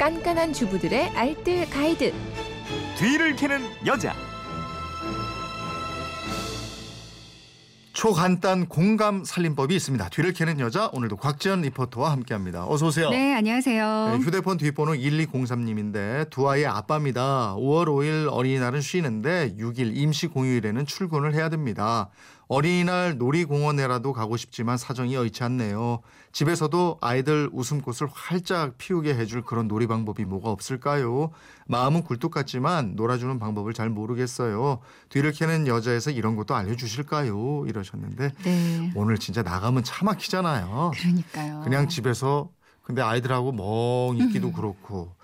깐깐한 주부들의 알뜰 가이드. 뒤를 캐는 여자. 초간단 공감 살림법이 있습니다. 뒤를 캐는 여자 오늘도 곽지연 리포터와 함께합니다. 어서 오세요. 네, 안녕하세요. 네, 휴대폰 뒷번호 1203님인데 두 아이의 아빠입니다. 5월 5일 어린이날은 쉬는데 6일 임시 공휴일에는 출근을 해야 됩니다. 어린이날 놀이공원에라도 가고 싶지만 사정이 여의치 않네요. 집에서도 아이들 웃음꽃을 활짝 피우게 해줄 그런 놀이 방법이 뭐가 없을까요? 마음은 굴뚝 같지만 놀아주는 방법을 잘 모르겠어요. 뒤를 캐는 여자에서 이런 것도 알려주실까요? 이러셨는데 네. 오늘 진짜 나가면 차 막히잖아요. 그러니까요. 그냥 집에서 근데 아이들하고 멍 있기도 음. 그렇고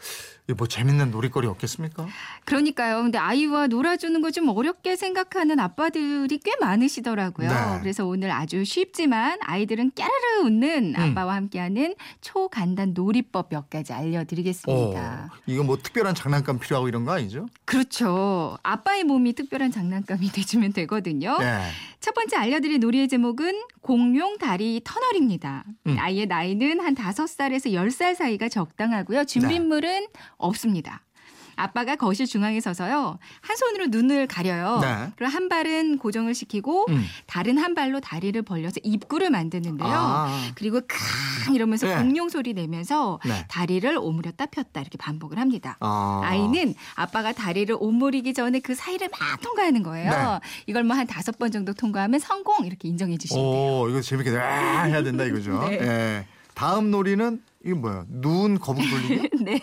뭐 재밌는 놀이거리 없겠습니까? 그러니까요. 근데 아이와 놀아주는 거 좀 어렵게 생각하는 아빠들이 꽤 많으시더라고요. 네. 그래서 오늘 아주 쉽지만 아이들은 깨르르 웃는 음. 아빠와 함께하는 초간단 놀이법 몇 가지 알려드리겠습니다. 어, 이거 뭐 특별한 장난감 필요하고 이런 거 아니죠? 그렇죠. 아빠의 몸이 특별한 장난감이 돼주면 되거든요. 네. 첫 번째 알려드릴 놀이의 제목은 공룡 다리 터널입니다. 음. 아이의 나이는 한 5살에서 10살 사이가 적당하고요. 준비물은 없습니다. 아빠가 거실 중앙에 서서요. 한 손으로 눈을 가려요. 네. 그리고 한 발은 고정을 시키고 음. 다른 한 발로 다리를 벌려서 입구를 만드는데요. 아. 그리고 캉 이러면서 네. 공룡 소리 내면서 네. 다리를 오므렸다 폈다 이렇게 반복을 합니다. 아. 아이는 아빠가 다리를 오므리기 전에 그 사이를 막 통과하는 거예요. 네. 이걸 뭐 한 다섯 번 정도 통과하면 성공 이렇게 인정해 주시면 돼요. 오, 이거 재밌게 아, 해야 된다 이거죠. 네. 예. 다음 놀이는 이게 뭐야? 눈 거북 돌리기? 네.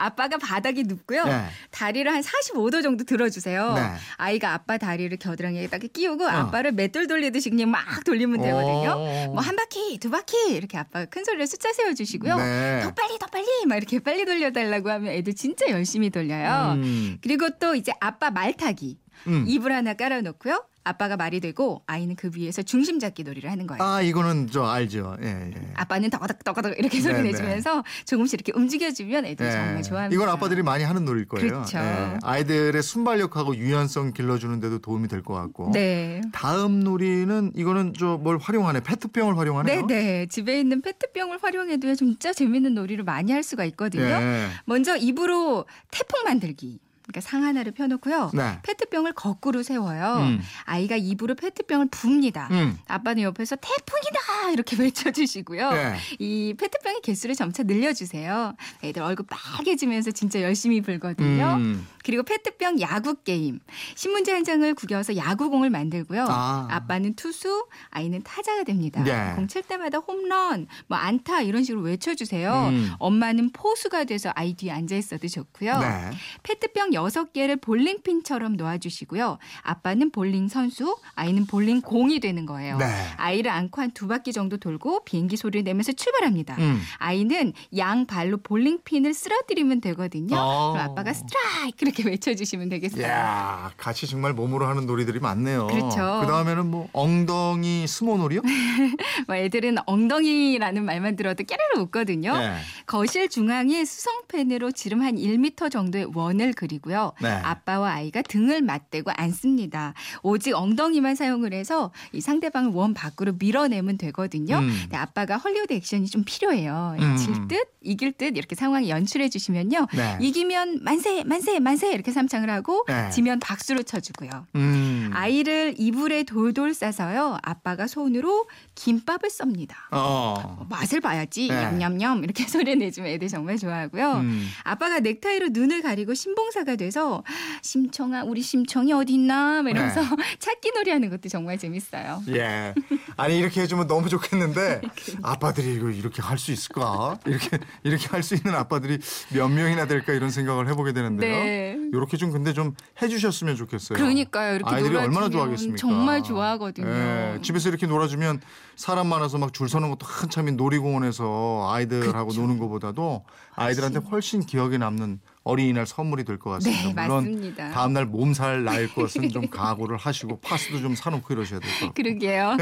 아빠가 바닥에 눕고요. 네. 다리를 한 45도 정도 들어주세요. 네. 아이가 아빠 다리를 겨드랑이에 딱 끼우고 아빠를 맷돌 돌리듯이 그냥 막 돌리면 되거든요. 오. 뭐한 바퀴, 두 바퀴 이렇게 아빠가 큰 소리로 숫자 세워주시고요. 네. 더 빨리, 더 빨리 막 이렇게 빨리 돌려달라고 하면 애들 진짜 열심히 돌려요. 음. 그리고 또 이제 아빠 말 타기. 음. 이불 하나 깔아놓고요. 아빠가 말이 되고 아이는 그 위에서 중심 잡기 놀이를 하는 거예요. 아, 이거는 저 알죠. 예, 예. 아빠는 더덕 더덕 이렇게 소리 네, 내주면서 조금씩 이렇게 움직여주면 애들이 예. 정말 좋아합니다. 이건 아빠들이 많이 하는 놀일 거예요. 그렇죠. 예. 아이들의 순발력하고 유연성 길러주는 데도 도움이 될 것 같고. 네. 다음 놀이는 이거는 저 뭘 활용하네? 페트병을 활용하네요. 네네. 집에 있는 페트병을 활용해도 진짜 재밌는 놀이를 많이 할 수가 있거든요. 예. 먼저 입으로 태풍 만들기. 그러니까 상 하나를 펴놓고요. 네. 페트병을 거꾸로 세워요. 음. 아이가 입으로 페트병을 붑니다. 음. 아빠는 옆에서 태풍이다 이렇게 외쳐주시고요. 네. 이 페트병의 개수를 점차 늘려주세요. 애들 얼굴 빨개지면서 진짜 열심히 불거든요. 음. 그리고 페트병 야구 게임. 신문지 한 장을 구겨서 야구공을 만들고요. 아빠는 투수, 아이는 타자가 됩니다. 네. 공 칠 때마다 홈런, 뭐 안타 이런 식으로 외쳐주세요. 음. 엄마는 포수가 돼서 아이 뒤에 앉아 있어도 좋고요. 네. 페트병 여섯 개를 볼링핀처럼 놓아주시고요. 아빠는 볼링 선수, 아이는 볼링 공이 되는 거예요. 네. 아이를 안고 한 두 바퀴 정도 돌고 비행기 소리를 내면서 출발합니다. 음. 아이는 양 발로 볼링핀을 쓰러뜨리면 되거든요. 어. 그럼 아빠가 스트라이크 이렇게 외쳐주시면 되겠어요. 야 같이 정말 몸으로 하는 놀이들이 많네요. 그렇죠. 그 다음에는 뭐 엉덩이 스모놀이요? 뭐 애들은 엉덩이라는 말만 들어도 깨르르 웃거든요. 네. 거실 중앙에 수성펜으로 지름 한 1m 정도의 원을 그리고 요. 네. 아빠와 아이가 등을 맞대고 앉습니다. 오직 엉덩이만 사용을 해서 이 상대방을 원 밖으로 밀어내면 되거든요. 음. 아빠가 헐리우드 액션이 좀 필요해요. 음. 질 듯, 이길 듯 이렇게 상황 연출해 주시면요. 네. 이기면 만세, 만세, 만세 이렇게 삼창을 하고 네. 지면 박수로 쳐주고요. 음. 아이를 이불에 돌돌 싸서요. 아빠가 손으로 김밥을 썹니다. 어. 맛을 봐야지 네. 냠냠냠 이렇게 소리 내주면 애들 정말 좋아하고요. 음. 아빠가 넥타이로 눈을 가리고 신봉사가 돼서 심청아 우리 심청이 어디 있나 막 이러면서 네. 찾기 놀이하는 것도 정말 재밌어요. 예. 아니 이렇게 해주면 너무 좋겠는데 아빠들이 이거 이렇게 할 수 있을까? 이렇게 이렇게 할 수 있는 아빠들이 몇 명이나 될까 이런 생각을 해보게 되는데요. 네. 이렇게 좀 근데 좀 해주셨으면 좋겠어요. 그러니까요. 이렇게 아이들이 얼마나 좋아하겠습니까? 정말 좋아하거든요. 예, 집에서 이렇게 놀아주면 사람 많아서 막 줄 서는 것도 한참인 놀이공원에서 아이들하고 그쵸. 노는 것보다도 아이들한테 훨씬 기억에 남는 어린이날 선물이 될 것 같습니다. 네, 물론 맞습니다. 다음날 몸살 날 것은 좀 각오를 하시고 파스도 좀 사놓고 이러셔야 될 것 같고. 그러게요.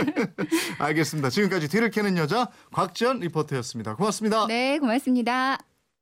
알겠습니다. 지금까지 뒤를 캐는 여자 곽지연 리포터였습니다. 고맙습니다. 네, 고맙습니다.